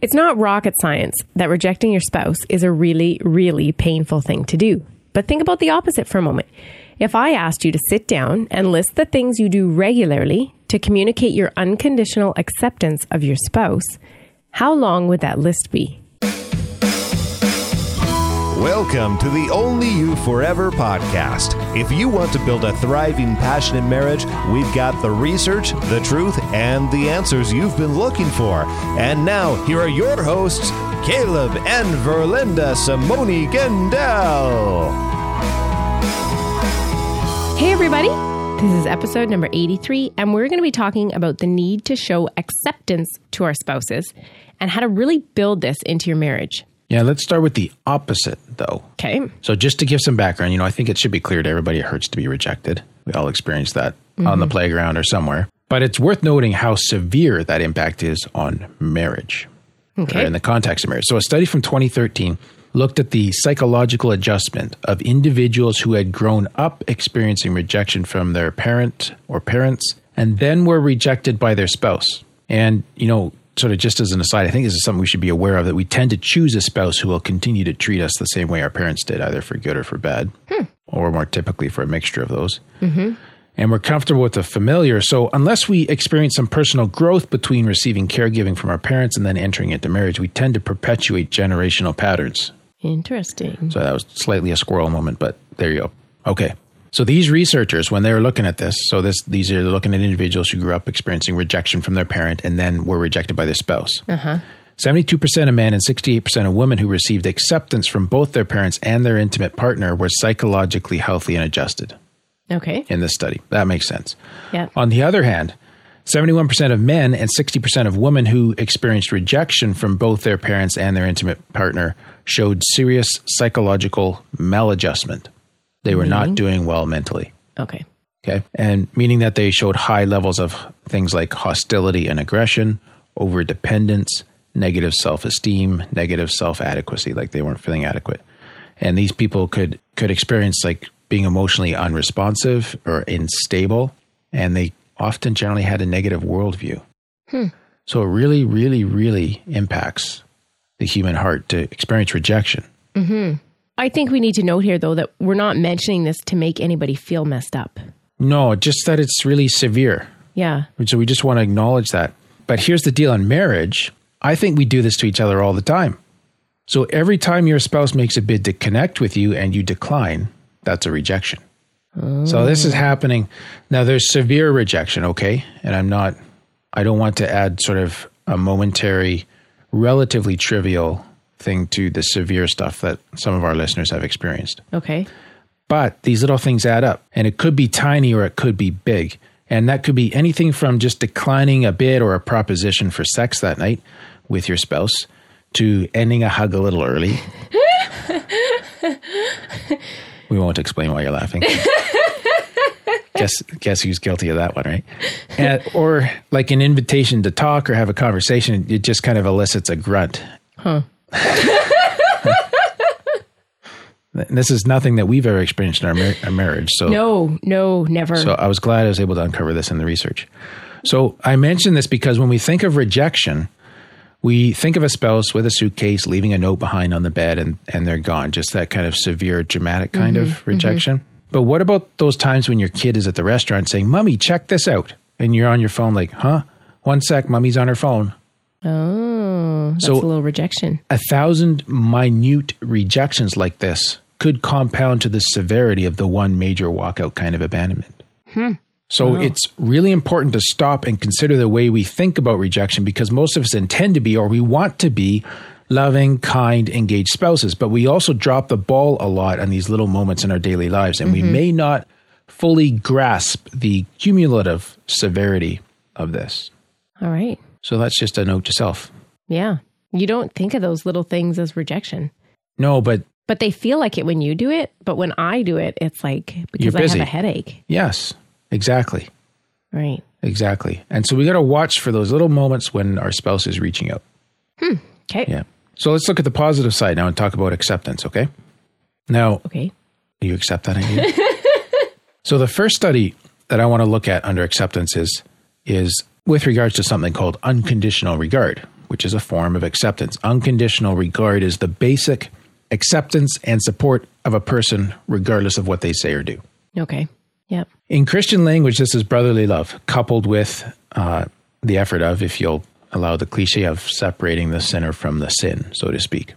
It's not rocket science that rejecting your spouse is a really, really painful thing to do. But think about the opposite for a moment. If I asked you to sit down and list the things you do regularly to communicate your unconditional acceptance of your spouse, how long would that list be? Welcome to the Only You Forever podcast. If you want to build a thriving, passionate marriage, we've got the research, the truth, and the answers you've been looking for. And now, here are your hosts, Caleb and Verlinda Simone Gendel. Hey, everybody. This is episode number 83, and we're going to be talking about the need to show acceptance to our spouses and how to really build this into your marriage. Yeah, let's start with the opposite, though. Okay. So, just to give some background, you know, I think it should be clear to everybody it hurts to be rejected. We all experience that on the mm-hmm. playground or somewhere. But it's worth noting how severe that impact is on marriage Okay. in the context of marriage. So, a study from 2013 looked at the psychological adjustment of individuals who had grown up experiencing rejection from their parent or parents and then were rejected by their spouse. And, you know, sort of just as an aside, I think this is something we should be aware of that we tend to choose a spouse who will continue to treat us the same way our parents did, either for good or for bad, hmm. or more typically for a mixture of those mm-hmm. and we're comfortable with the familiar. So, unless we experience some personal growth between receiving caregiving from our parents and then entering into marriage, we tend to perpetuate generational patterns. Interesting. So, that was slightly a squirrel moment, but there you go. Okay. So, these researchers, when they were looking at this, so this these are looking at individuals who grew up experiencing rejection from their parent and then were rejected by their spouse. Uh-huh. 72% of men and 68% of women who received acceptance from both their parents and their intimate partner were psychologically healthy and adjusted Okay. in this study. That makes sense. Yeah. On the other hand, 71% of men and 60% of women who experienced rejection from both their parents and their intimate partner showed serious psychological maladjustment. They were not doing well mentally. Okay. Okay. And meaning that they showed high levels of things like hostility and aggression, over dependence, negative self esteem, negative self adequacy, like they weren't feeling adequate. And these people could could experience like being emotionally unresponsive or unstable, and they often generally had a negative worldview. Hmm. So it really, really, really impacts the human heart to experience rejection. I think we need to note here, though, that we're not mentioning this to make anybody feel messed up. No, just that it's really severe. Yeah. So we just want to acknowledge that. But here's the deal on marriage. I think we do this to each other all the time. So every time your spouse makes a bid to connect with you and you decline, that's a rejection. So this is happening. Now there's severe rejection, okay? And I'm not, I don't want to add sort of a momentary, relatively trivial thing to the severe stuff that some of our listeners have experienced. Okay. But these little things add up, and it could be tiny or it could be big. And that could be anything from just declining a bid or a proposition for sex that night with your spouse to ending a hug a little early. we won't explain why you're laughing. guess guess who's guilty of that one, right? And, or like an invitation to talk or have a conversation, it just kind of elicits a grunt. Huh. This is nothing that we've ever experienced in our, mar- our marriage. So No, no, never. So I was glad I was able to uncover this in the research. So I mention this because when we think of rejection, we think of a spouse with a suitcase leaving a note behind on the bed and, and they're gone, just that kind of severe, dramatic kind of mm-hmm, rejection. Mm-hmm. But what about those times when your kid is at the restaurant saying, Mummy, check this out? And you're on your phone, like, huh? One sec, Mummy's on her phone. oh, that's So- a little rejection. A thousand minute rejections like this could compound to the severity of the one major walkout kind of abandonment. Hmm. So it's really important to stop and consider the way we think about rejection because most of us intend to be or we want to be loving, kind, engaged spouses, but we also drop the ball a lot on these little moments in our daily lives and we mm-hmm. may not fully grasp the cumulative severity of this. All right. So that's just a note to self. Yeah. You don't think of those little things as rejection, No, but but they feel like it when you do it. But when I do it, it's like because I have a headache. yes, exactly. Right. Exactly. And so we got to watch for those little moments when our spouse is reaching out. Hmm. Okay. Yeah. So let's look at the positive side now and talk about acceptance, okay? Now, Okay. you accept that idea? so the first study that I want to look at under acceptance is is with regards to something called unconditional regard, which is a form of acceptance. Unconditional regard is the basic acceptance and support of a person, regardless of what they say or do. Okay. Yep. In Christian language, this is brotherly love, coupled with uh, the effort of, if you'll allow the cliche of separating the sinner from the sin, so to speak.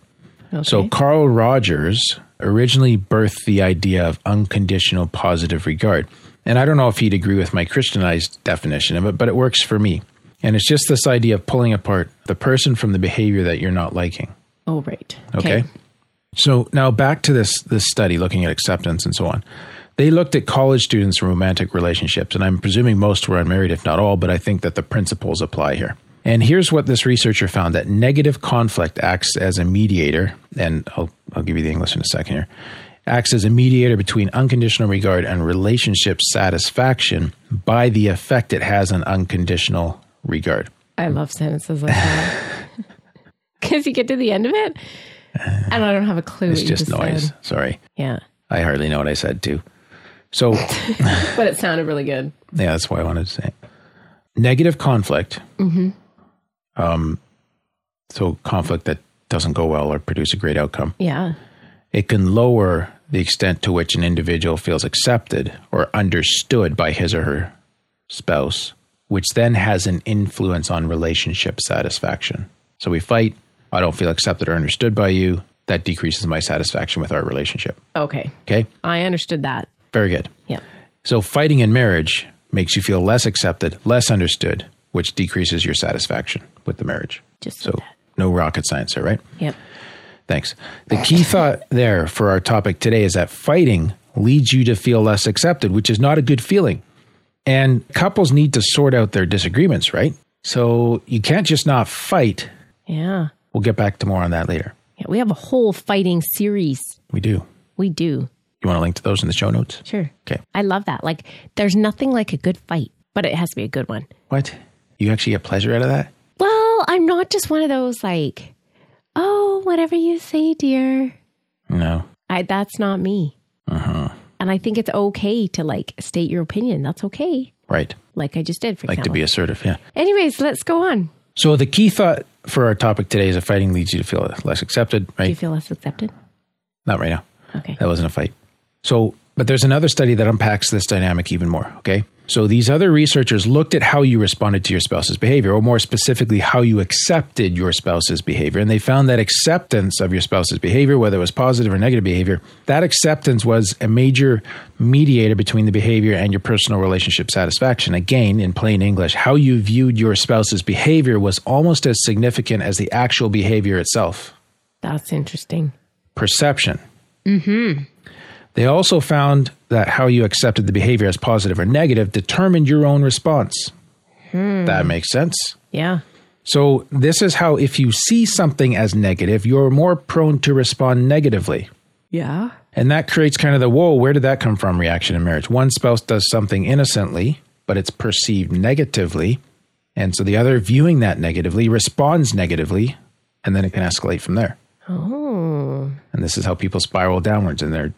Okay. So Carl Rogers originally birthed the idea of unconditional positive regard. And I don't know if he'd agree with my Christianized definition of it, but it works for me. And it's just this idea of pulling apart the person from the behavior that you're not liking. oh, right. Okay. So now back to this this study looking at acceptance and so on. They looked at college students in romantic relationships, and I'm presuming most were unmarried, if not all, but I think that the principles apply here. And here's what this researcher found that negative conflict acts as a mediator, and I'll, I'll give you the English in a second here, acts as a mediator between unconditional regard and relationship satisfaction by the effect it has on unconditional regard. I love sentences like that. Because you get to the end of it, and I don't have a clue. It's you just noise. said. Sorry. Yeah. I hardly know what I said too. So But it sounded really good. Yeah, that's why I wanted to say it. Negative conflict. Um, so conflict that doesn't go well or produce a great outcome. Yeah. It can lower the extent to which an individual feels accepted or understood by his or her spouse, which then has an influence on relationship satisfaction. So we fight. I don't feel accepted or understood by you. That decreases my satisfaction with our relationship. Okay. Okay. I understood that. Very good. Yeah. So fighting in marriage makes you feel less accepted, less understood, which decreases your satisfaction with the marriage. Just so that. no rocket science there, right? Yep. Thanks. The key thought there for our topic today is that fighting leads you to feel less accepted, which is not a good feeling. And couples need to sort out their disagreements, right? So you can't just not fight. Yeah. We'll get back to more on that later. Yeah. We have a whole fighting series. We do. We do. You want to link to those in the show notes? Sure. Okay. I love that. Like, there's nothing like a good fight, but it has to be a good one. What? You actually get pleasure out of that? Well, I'm not just one of those like, oh, whatever you say, dear. No. I that's not me. Uh-huh. And I think it's okay to like state your opinion. That's okay. Right. Like I just did for Like to be assertive. Yeah. Anyways, let's go on. So the key thought for our topic today is that fighting leads you to feel less accepted, right? Do you feel less accepted? Not right now. Okay. That wasn't a fight. So, but there's another study that unpacks this dynamic even more. Okay. So these other researchers looked at how you responded to your spouse's behavior, or more specifically, how you accepted your spouse's behavior. And they found that acceptance of your spouse's behavior, whether it was positive or negative behavior, that acceptance was a major mediator between the behavior and your personal relationship satisfaction. Again, in plain English, how you viewed your spouse's behavior was almost as significant as the actual behavior itself That's interesting. perception. Mhm. They also found that how you accepted the behavior as positive or negative determined your own response. Hmm. That makes sense. Yeah. So, this is how, if you see something as negative, you're more prone to respond negatively. Yeah. And that creates kind of the whoa, where did that come from reaction in marriage? One spouse does something innocently, but it's perceived negatively. And so the other viewing that negatively responds negatively, and then it can escalate from there. Oh. And this is how people spiral downwards in their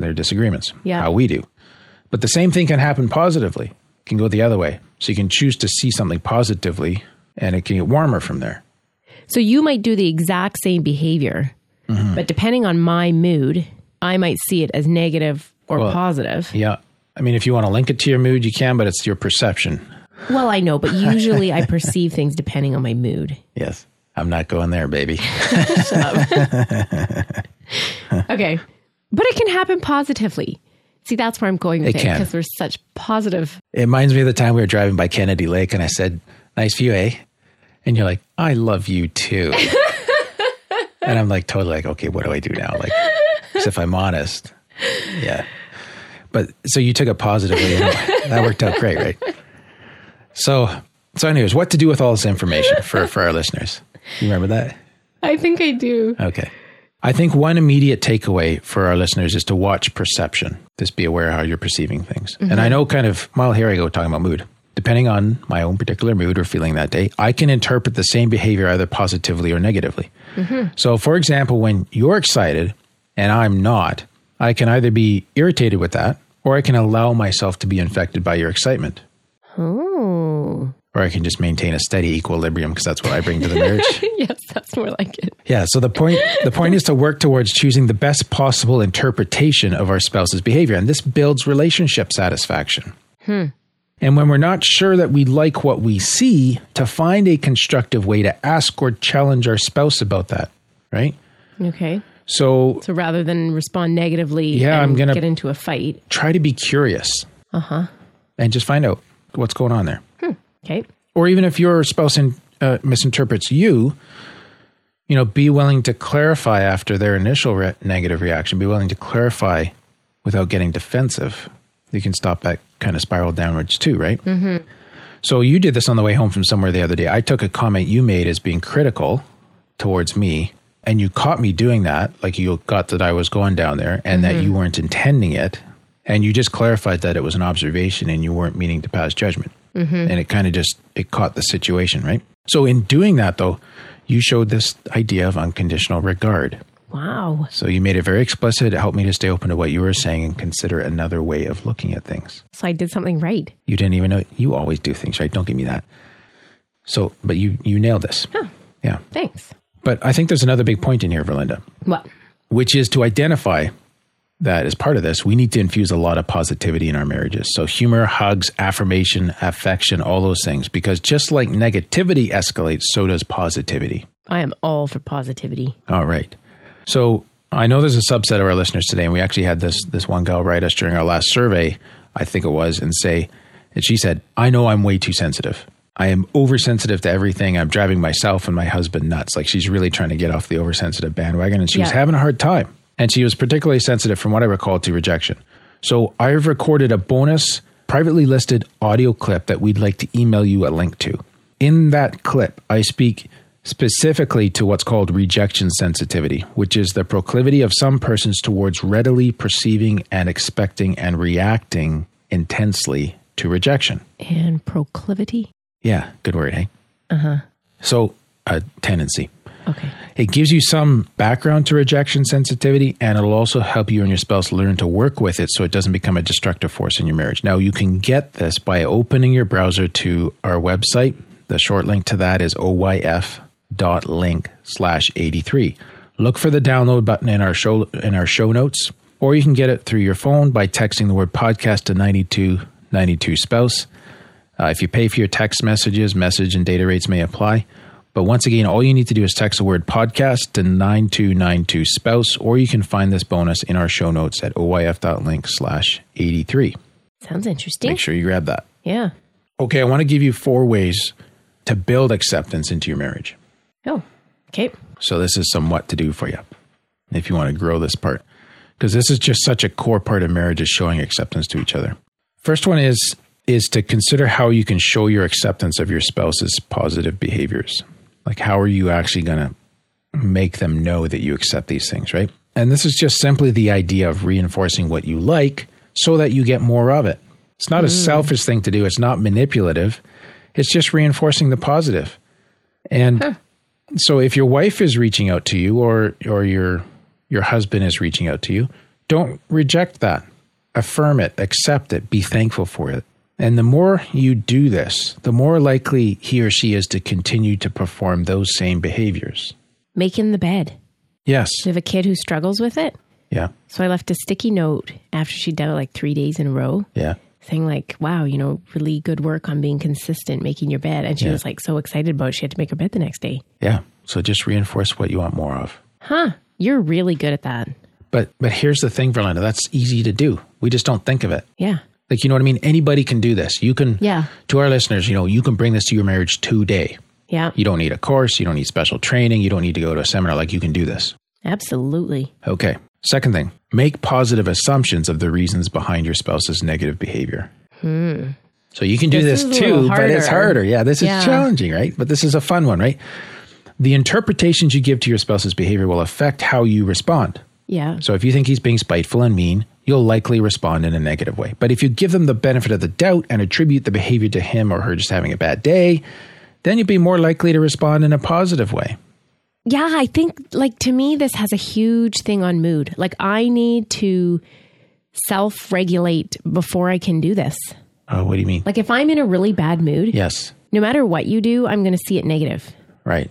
their disagreements. Yeah. How we do. But the same thing can happen positively. It can go the other way. So you can choose to see something positively and it can get warmer from there. So you might do the exact same behavior, Mm-hmm. but depending on my mood, I might see it as negative or Well- positive. Yeah. I mean, if you want to link it to your mood, you can, but it's your perception. Well, I know, but usually I perceive things depending on my mood. Yes. I'm not going there, baby. Okay. But it can happen positively. See, that's where I'm going with It because there's such positive. It reminds me of the time we were driving by Kennedy Lake and I said, Nice view, eh? And you're like, I love you too. and I'm like, totally like, okay, what do I do now? Like, if I'm honest, yeah. But so you took it positively and that worked out great, right? So, so anyways, what to do with all this information for, for our listeners? You remember that? I think I do. Okay. I think one immediate takeaway for our listeners is to watch perception. Just be aware how you're perceiving things. And I mm-hmm. know kind of, well, here I go talking about mood. Depending on my own particular mood or feeling that day, I can interpret the same behavior either positively or negatively. Mm-hmm. So, for example, when you're excited and I'm not, I can either be irritated with that or I can allow myself to be infected by your excitement. Oh. Or I can just maintain a steady equilibrium because that's what I bring to the marriage. yes, that's more like it. Yeah. So the point the point is to work towards choosing the best possible interpretation of our spouse's behavior, and this builds relationship satisfaction. Hmm. And when we're not sure that we like what we see, to find a constructive way to ask or challenge our spouse about that, right? Okay. So So rather than respond negatively Yeah, and I'm gonna- get into a fight. try to be curious. Uh huh. And just find out what's going on there. Okay. or even if your spouse in, uh, misinterprets you, you know, be willing to clarify after their initial re- negative reaction. Be willing to clarify without getting defensive. You can stop that kind of spiral downwards too, right? Mm-hmm. So you did this on the way home from somewhere the other day. I took a comment you made as being critical towards me, and you caught me doing that. Like you got that I was going down there, and that you weren't intending it, and you just clarified that it was an observation, and you weren't meaning to pass judgment Mm-hmm. and it kind of just it caught the situation right? So in doing that though you showed this idea of unconditional regard. Wow. so you made it very explicit. It helped me to stay open to what you were saying and consider another way of looking at things. So I did something right. you didn't even know you always do things right. Don't give me that. So but you you nailed this. Yeah. Thanks. but i think there's another big point in here verlinda. What? which is to identify that as part of this, we need to infuse a lot of positivity in our marriages. So, humor, hugs, affirmation, affection, all those things. Because just like negativity escalates, so does positivity. I am all for positivity. All right. So, I know there's a subset of our listeners today, and we actually had this this one gal write us during our last survey, I think it was, and say, and she said, I know I'm way too sensitive. I am oversensitive to everything. I'm driving myself and my husband nuts. Like she's really trying to get off the oversensitive bandwagon, and she was Yeah. having a hard time. And she was particularly sensitive, from what I recall, to rejection. So I've recorded a bonus privately listed audio clip that we'd like to email you a link to. In that clip, I speak specifically to what's called rejection sensitivity, which is the proclivity of some persons towards readily perceiving and expecting and reacting intensely to rejection. And proclivity. Yeah, good word, hey? Uh huh. So, a tendency. Okay. It gives you some background to rejection sensitivity, and it'll also help you and your spouse learn to work with it so it doesn't become a destructive force in your marriage. Now, you can get this by opening your browser to our website. The short link to that is oyf.link slash 83. Look for the download button in our show in our show notes, or you can get it through your phone by texting the word podcast to 9292 spouse. Uh, if you pay for your text messages, message and data rates may apply. But once again, all you need to do is text the word podcast to 9292 spouse, or you can find this bonus in our show notes at oyf.link slash 83. Sounds interesting. Make sure you grab that. Yeah. Okay, I want to give you four ways to build acceptance into your marriage. Oh. Okay. So this is some what to do for you if you want to grow this part. Because this is just such a core part of marriage is showing acceptance to each other. First one is is to consider how you can show your acceptance of your spouse's positive behaviors. Like how are you actually going to make them know that you accept these things, right? And this is just simply the idea of reinforcing what you like so that you get more of it. It's not a hmm. selfish thing to do, it's not manipulative. It's just reinforcing the positive. And so if your wife is reaching out to you or or your your husband is reaching out to you, don't reject that. Affirm it, accept it, be thankful for it. And the more you do this, the more likely he or she is to continue to perform those same behaviors. Making the bed. Yes. I have a kid who struggles with it. Yeah. So I left a sticky note after she'd done it like three days in a row Yeah. saying like, wow, you know, really good work on being consistent, making your bed. And she Yeah. was like so excited about it. She had to make her bed the next day. Yeah. So just reinforce what you want more of. Huh. You're really good at that. But but here's the thing, Verlinda, that's easy to do. We just don't think of it. Yeah. Like you know what I mean? Anybody can do this. You can Yeah. to our listeners, you know, you can bring this to your marriage today. Yeah. You don't need a course, you don't need special training, you don't need to go to a seminar, like you can do this. Absolutely. Okay. Second thing, make positive assumptions of the reasons behind your spouse's negative behavior. Hmm. So you can do This this, is too, but it's harder. Yeah, this is Yeah. challenging, right? But this is a fun one, right? The interpretations you give to your spouse's behavior will affect how you respond. Yeah. So if you think he's being spiteful and mean, you'll likely respond in a negative way. But if you give them the benefit of the doubt and attribute the behavior to him or her just having a bad day, then you'd be more likely to respond in a positive way. Yeah, I think like to me this has a huge thing on mood. Like I need to self-regulate before I can do this. Oh, what do you mean? Like if I'm in a really bad mood, yes. no matter what you do, I'm going to see it negative. Right.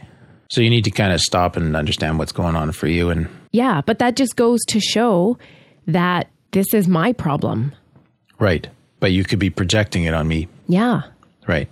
So you need to kind of stop and understand what's going on for you. And Yeah, but that just goes to show that this is my problem. right. But you could be projecting it on me. Yeah. Right.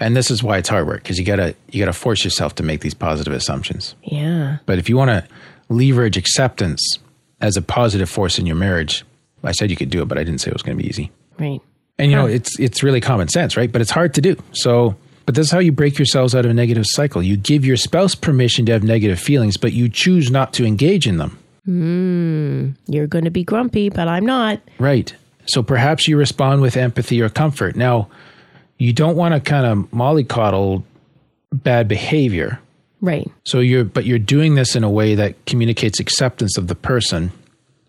And this is why it's hard work because you gotta you gotta force yourself to make these positive assumptions. Yeah. But if you want to leverage acceptance as a positive force in your marriage, I said you could do it, but I didn't say it was going to be easy. Right. And you know, it's it's really common sense, right? But it's hard to do. So, but this is how you break yourselves out of a negative cycle. You give your spouse permission to have negative feelings, but you choose not to engage in them. You're going to be grumpy, but I'm not. Right. So perhaps you respond with empathy or comfort. Now, you don't want to kind of mollycoddle bad behavior. Right. So you're but you're doing this in a way that communicates acceptance of the person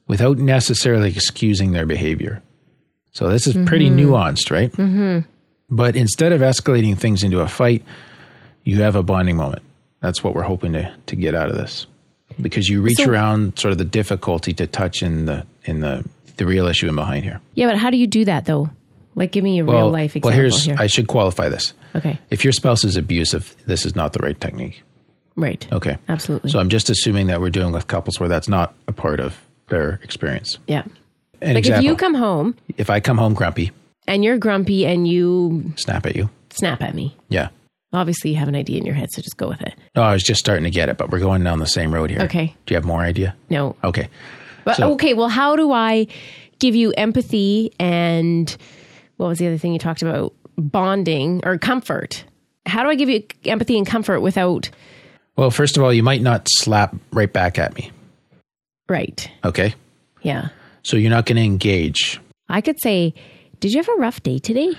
without necessarily excusing their behavior. So this is pretty nuanced, right? Mm-hmm. But instead of escalating things into a fight, you have a bonding moment. That's what we're hoping to to get out of this. Because you reach So- around sort of the difficulty to touch in the in the the real issue in behind here. Yeah, but how do you do that though? Like, give me a Well, real life example well, here's here. I should qualify this. okay. If your spouse is abusive, this is not the right technique. Right. Okay. Absolutely. So I'm just assuming that we're dealing with couples where that's not a part of their experience. yeah. An Like, example, if you come home if I come home grumpy, and you're grumpy and you snap at you. snap at me, Yeah. Obviously you have an idea in your head, so just go with it. No, I was just starting to get it, but we're going down the same road here. Okay. Do you have more idea? No. Okay. But So- okay, well, how do I give you empathy and what was the other thing you talked about? Bonding or comfort. How do I give you empathy and comfort without Well, first of all, you might not slap right back at me. right? Okay. Yeah. So you're not going to engage. I could say, "Did you have a rough day today?"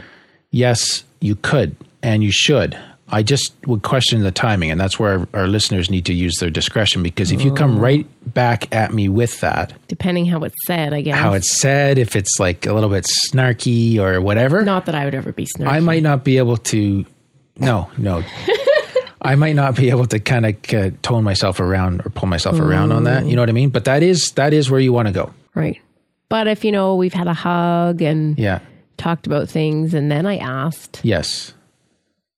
Yes, you could and you should. I just would question the timing, and that's where our, our listeners need to use their discretion because if you come right back at me with that, Depending how it's said, I guess. how it's said, if it's like a little bit snarky or whatever, Not that I would ever be snarky. I might not be able to. No, no. I might not be able to kind of uh, tone myself around or pull myself around on that. You know what I mean? But that is that is where you want to go. right. But if you know we've had a hug and Yeah. talked about things, and then I asked, Yes.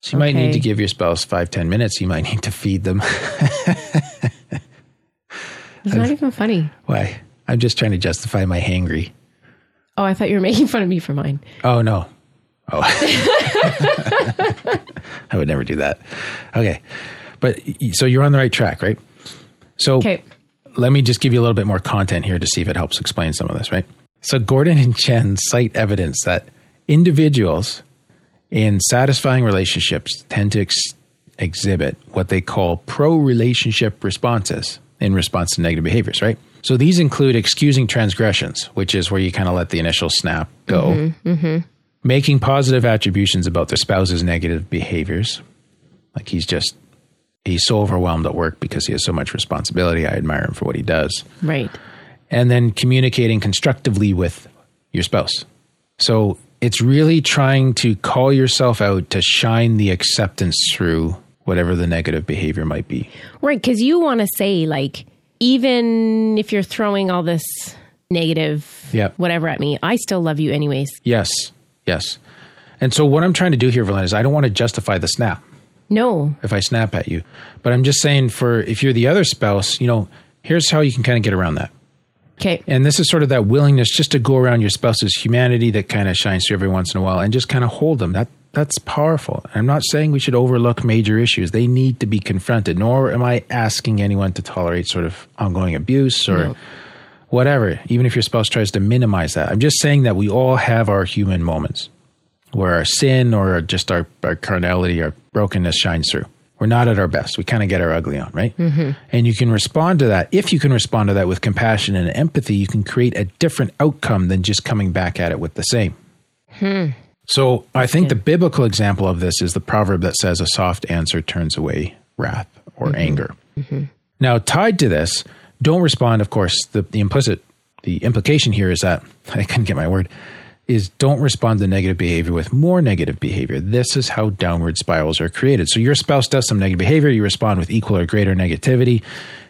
So you might need to give your spouse five ten minutes. You might need to feed them. it's not even funny. Why? I'm just trying to justify my hangry. Oh, I thought you were making fun of me for mine. Oh no. Oh. I would never do that. Okay. But so you're on the right track, right? So Okay. let me just give you a little bit more content here to see if it helps explain some of this, right? So Gordon and Chen cite evidence that individuals in satisfying relationships tend to ex- exhibit what they call pro relationship responses in response to negative behaviors, right? So these include excusing transgressions, which is where you kind of let the initial snap go, mm-hmm, mm-hmm. making positive attributions about their spouse's negative behaviors, like he's just he's so overwhelmed at work because he has so much responsibility. I admire him for what he does. Right. And then communicating constructively with your spouse. So it's really trying to call yourself out to shine the acceptance through whatever the negative behavior might be. Right. Because you want to say, like, even if you're throwing all this negative Yep. whatever at me, I still love you anyways. Yes. Yes. And so what I'm trying to do here, Verlin, is I don't want to justify the snap No. if I snap at you. But I'm just saying for if you're the other spouse, you know, here's how you can kind of get around that. Okay. And this is sort of that willingness just to go around your spouse's humanity that kind of shines through every once in a while and just kind of hold them. That that's powerful. I'm not saying we should overlook major issues. They need to be confronted. Nor am I asking anyone to tolerate sort of ongoing abuse or No. whatever, even if your spouse tries to minimize that. I'm just saying that we all have our human moments where our sin or just our, our carnality, our brokenness shines through. We're not at our best. We kind of get our ugly on, right? Mm-hmm. And you can respond to that. If you can respond to that with compassion and empathy, you can create a different outcome than just coming back at it with the same. Hmm. So I think the biblical example of this is the proverb that says, a soft answer turns away wrath or mm-hmm. anger. Mm-hmm. Now, tied to this, don't respond. Of course, the, the implicit, the implication here is that I couldn't get my word. Is don't respond to negative behavior with more negative behavior. This is how downward spirals are created. So your spouse does some negative behavior, you respond with equal or greater negativity.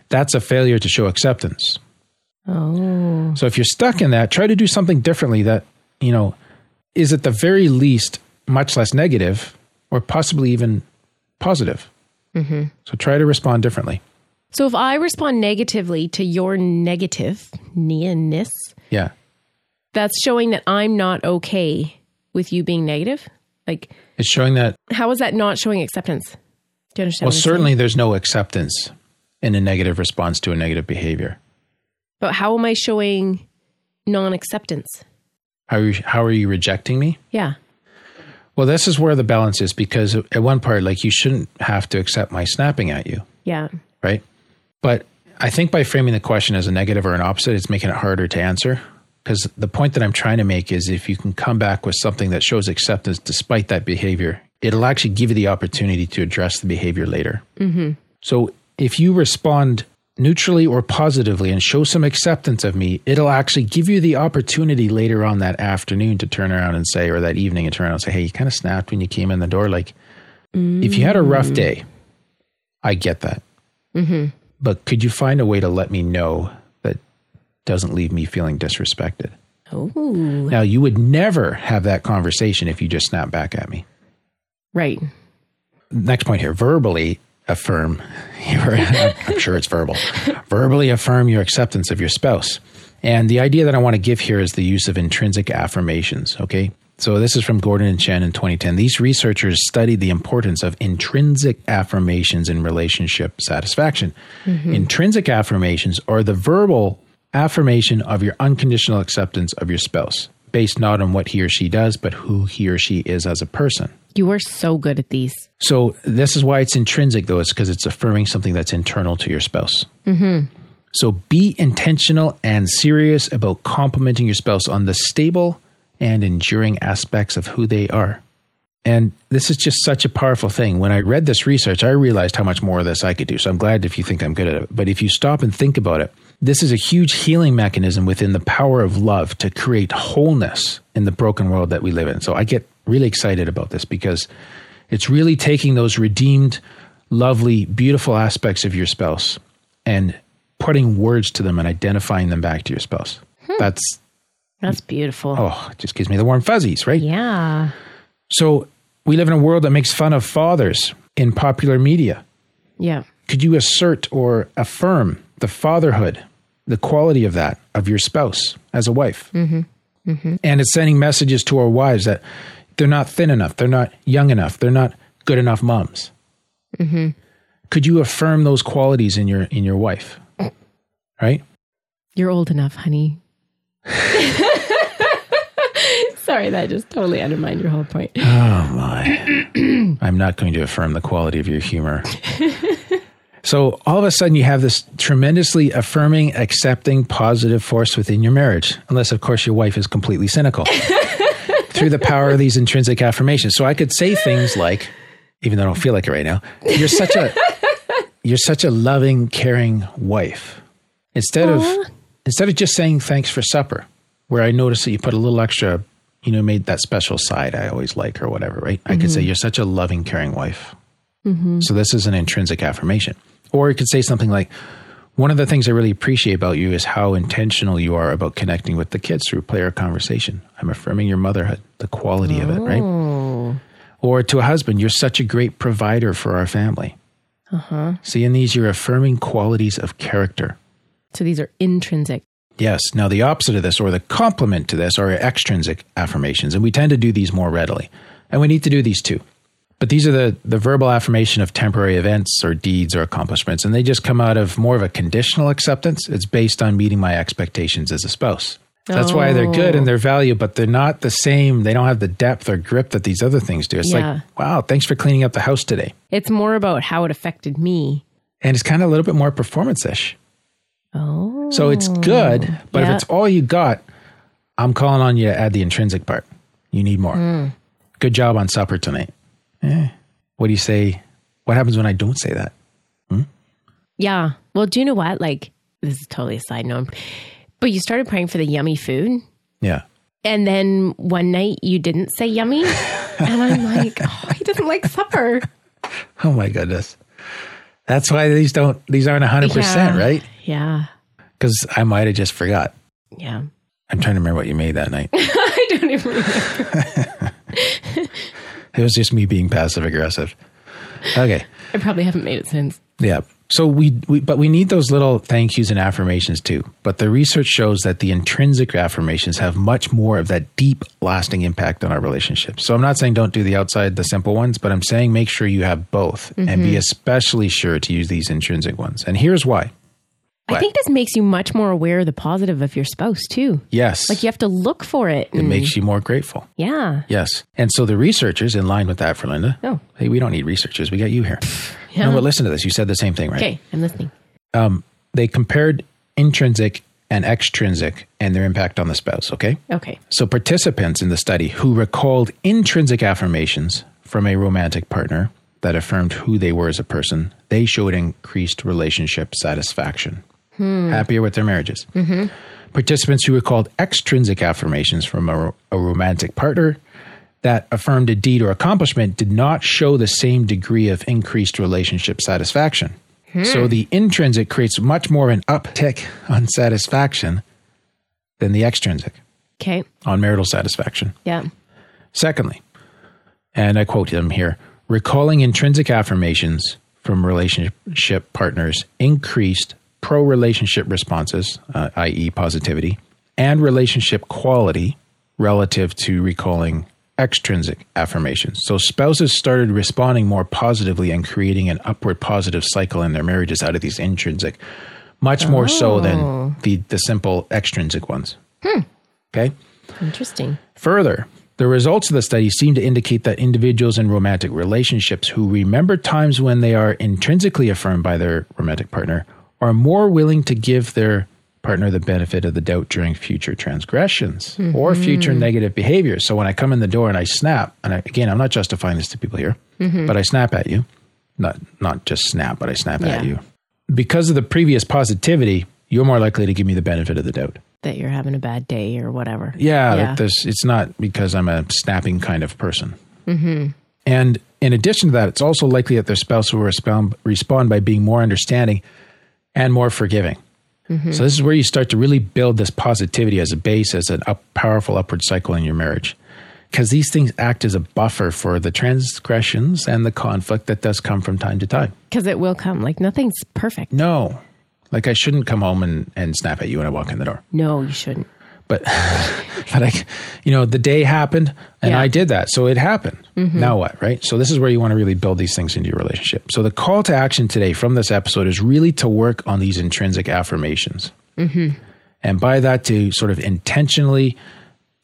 That's a failure to show acceptance. Oh. So if you're stuck in that, try to do something differently that, you know, is at the very least much less negative or possibly even positive. Mm-hmm. So try to respond differently. So if I respond negatively to your negative nearness, Yeah. That's showing that I'm not okay with you being negative. Like, It's showing that, how is that not showing acceptance? Do you understand? well, I'm saying? certainly there's no acceptance in a negative response to a negative behavior. But how am I showing non acceptance? How are you, how are you rejecting me? Yeah. Well, this is where the balance is because at one part, like you shouldn't have to accept my snapping at you, Yeah. right? But I think by framing the question as a negative or an opposite, it's making it harder to answer. Because the point that I'm trying to make is if you can come back with something that shows acceptance despite that behavior, it'll actually give you the opportunity to address the behavior later. Mm-hmm. So if you respond neutrally or positively and show some acceptance of me, it'll actually give you the opportunity later on that afternoon to turn around and say, or that evening and turn around and say, hey, you kind of snapped when you came in the door. Like, if you had a rough day, I get that. But could you find a way to let me know doesn't leave me feeling disrespected? Oh, Now, you would never have that conversation if you just snap back at me. right. Next point here verbally affirm your, I'm sure it's verbal, verbally affirm your acceptance of your spouse. And the idea that I want to give here is the use of intrinsic affirmations. Okay. So this is from Gordon and Chen in 2010. These researchers studied the importance of intrinsic affirmations in relationship satisfaction. Mm-hmm. Intrinsic affirmations are the verbal affirmation of your unconditional acceptance of your spouse, based not on what he or she does, but who he or she is as a person. You are so good at these. So this is why it's intrinsic, though. It's because it's affirming something that's internal to your spouse. Mm-hmm. So be intentional and serious about complimenting your spouse on the stable and enduring aspects of who they are. And this is just such a powerful thing. When I read this research, I realized how much more of this I could do. So I'm glad if you think I'm good at it. But if you stop and think about it, this is a huge healing mechanism within the power of love to create wholeness in the broken world that we live in. So I get really excited about this because it's really taking those redeemed, lovely, beautiful aspects of your spouse and putting words to them and identifying them back to your spouse. Hmm. That's, That's beautiful. oh, it just gives me the warm fuzzies, right? Yeah. So we live in a world that makes fun of fathers in popular media. Yeah. Could you assert or affirm the fatherhood, the quality of that of your spouse as a wife? Mm-hmm. And it's sending messages to our wives that they're not thin enough, they're not young enough, they're not good enough moms. Could you affirm those qualities in your in your wife? Right? You're old enough, honey. Sorry, that just totally undermined your whole point. Oh my. I'm not going to affirm the quality of your humor. so all of a sudden you have this tremendously affirming, accepting, positive force within your marriage. Unless of course your wife is completely cynical. Through the power of these intrinsic affirmations. So I could say things like, even though I don't feel like it right now, you're such a you're such a loving, caring wife. Instead of instead of just saying thanks for supper, where I notice that you put a little extra, you know, made that special side I always like or whatever, right? I could say mm-hmm. you're such a loving, caring wife. Mm-hmm. So this is an intrinsic affirmation. Or you could say something like, one of the things I really appreciate about you is how intentional you are about connecting with the kids through player conversation. I'm affirming your motherhood, the quality of it, right? Oh. Or to a husband, you're such a great provider for our family. Uh-huh. See, in these, you're affirming qualities of character. So these are intrinsic. Yes. Now, the opposite of this, or the complement to this, are extrinsic affirmations. And we tend to do these more readily. And we need to do these too. But these are the, the verbal affirmation of temporary events or deeds or accomplishments. And they just come out of more of a conditional acceptance. It's based on meeting my expectations as a spouse. That's why they're good and oh. they're valued, but they're not the same. They don't have the depth or grip that these other things do. It's Yeah. like, wow, thanks for cleaning up the house today. It's more about how it affected me. And it's kind of a little bit more performance ish. Oh. So it's oh. good, but Yeah. if it's all you got, I'm calling on you to add the intrinsic part. You need more. Hmm. Good job on supper tonight. Eh. What do you say? What happens when I don't say that? Yeah. Well, do you know what? Like, this is totally a side note, but you started praying for the yummy food. Yeah. And then one night you didn't say yummy. and I'm like, oh, he doesn't like supper. Oh my goodness. That's why these don't these aren't 100%, Yeah. right? Yeah. Cuz I might have just forgot. Yeah. I'm trying to remember what you made that night. I don't even remember. It was just me being passive aggressive. Okay. I probably haven't made it since. Yeah. So we, we, but we need those little thank yous and affirmations too. But the research shows that the intrinsic affirmations have much more of that deep, lasting impact on our relationships. So I'm not saying don't do the outside, the simple ones, but I'm saying make sure you have both and be mm-hmm. especially sure to use these intrinsic ones. And here's why. I think this makes you much more aware of the positive of your spouse too. Yes. Like you have to look for it. it makes you more grateful. yeah. Yes. And so the researchers, in line with that, Verlinda, Oh. hey, we don't need researchers. We got you here. Yeah. No, but listen to this. You said the same thing, right? Okay, I'm listening. Um, They compared intrinsic and extrinsic and their impact on the spouse. Okay. Okay. So, participants in the study who recalled intrinsic affirmations from a romantic partner that affirmed who they were as a person, they showed increased relationship satisfaction, Hmm. happier with their marriages. Mm-hmm. Participants who recalled extrinsic affirmations from a, a romantic partner that affirmed a deed or accomplishment did not show the same degree of increased relationship satisfaction. Hmm. So, the intrinsic creates much more of an uptick on satisfaction than the extrinsic Okay. on marital satisfaction. Yeah. Secondly, and I quote him here recalling intrinsic affirmations from relationship partners increased pro relationship responses, uh, i.e., positivity, and relationship quality relative to recalling extrinsic affirmations. So spouses started responding more positively and creating an upward positive cycle in their marriages out of these intrinsic, much more so than the, the simple extrinsic ones. Okay. Interesting. Further, the results of the study seem to indicate that individuals in romantic relationships who remember times when they are intrinsically affirmed by their romantic partner are more willing to give their partner the benefit of the doubt during future transgressions or future negative behaviors. So when I come in the door and I snap, and I, again, I'm not justifying this to people here, but I snap at you, not not just snap, but I snap Yeah. at you. Because of the previous positivity, you're more likely to give me the benefit of the doubt. That you're having a bad day or whatever. Yeah, Yeah. Like this, it's not because I'm a snapping kind of person. Mm-hmm. And in addition to that, it's also likely that their spouse will respond, respond by being more understanding and more forgiving. So this is where you start to really build this positivity as a base, as an up, powerful upward cycle in your marriage. Because these things act as a buffer for the transgressions and the conflict that does come from time to time. Because it will come. Like nothing's perfect. No, like I shouldn't come home and, and snap at you when I walk in the door. No, you shouldn't. But but I, you know, the day happened and Yeah. I did that, so it happened. Mm-hmm. Now what, right? So this is where you want to really build these things into your relationship. So the call to action today from this episode is really to work on these intrinsic affirmations, mm-hmm. and by that to sort of intentionally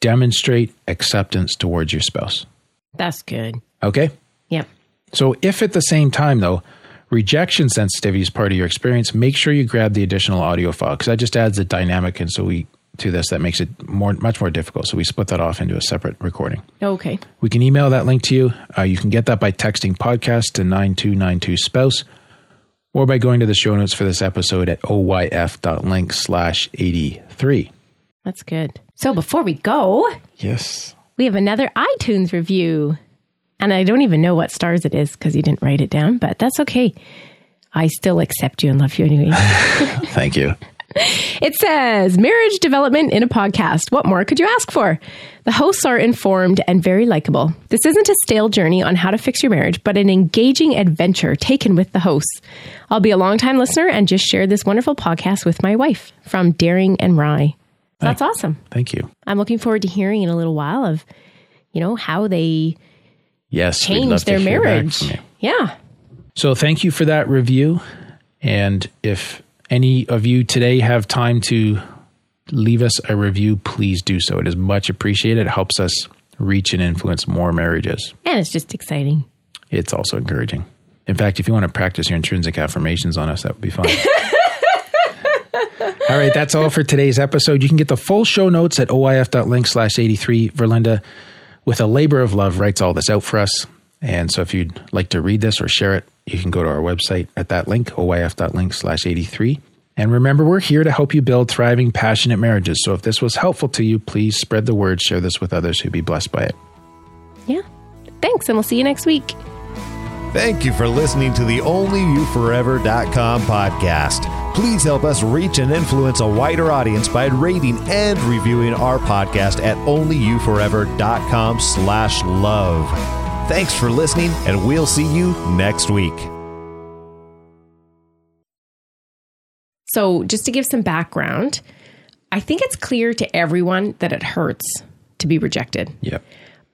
demonstrate acceptance towards your spouse. That's good. Okay. Yep. So if at the same time though, rejection sensitivity is part of your experience, make sure you grab the additional audio file because that just adds a dynamic and so we to this that makes it more much more difficult. So we split that off into a separate recording. Okay. We can email that link to you. Uh, you can get that by texting podcast to 9292 spouse or by going to the show notes for this episode at oyf.link slash 83. That's good. So before we go, Yes. we have another iTunes review. And I don't even know what stars it is because you didn't write it down, but that's okay. I still accept you and love you anyway. Thank you. It says marriage development in a podcast. What more could you ask for? The hosts are informed and very likable. This isn't a stale journey on how to fix your marriage, but an engaging adventure taken with the hosts. I'll be a longtime listener and just share this wonderful podcast with my wife from Daring and Rye. That's awesome. Thank you. I'm looking forward to hearing in a little while of, you know, how they Yes. change their marriage. Yeah. So thank you for that review. And if any of you today have time to leave us a review, please do so. It is much appreciated. It helps us reach and influence more marriages. And it's just exciting. It's also encouraging. In fact, if you want to practice your intrinsic affirmations on us, that would be fun. all right, that's all for today's episode. You can get the full show notes at oyf.link slash 83. Verlinda, with a labor of love, writes all this out for us. And so if you'd like to read this or share it, you can go to our website at that link, oyf.link slash 83. And remember, we're here to help you build thriving, passionate marriages. So if this was helpful to you, please spread the word, share this with others who'd be blessed by it. Yeah. Thanks, and we'll see you next week. Thank you for listening to the OnlyYouForever.com podcast. Please help us reach and influence a wider audience by rating and reviewing our podcast at OnlyYouForever.com slash love. Thanks for listening, and we'll see you next week. So, just to give some background, I think it's clear to everyone that it hurts to be rejected. Yep.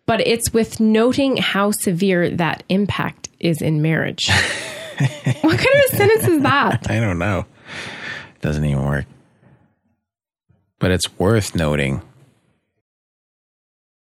But it's with noting how severe that impact is in marriage. what kind of a sentence is that? I don't know. It Doesn't even work. But it's worth noting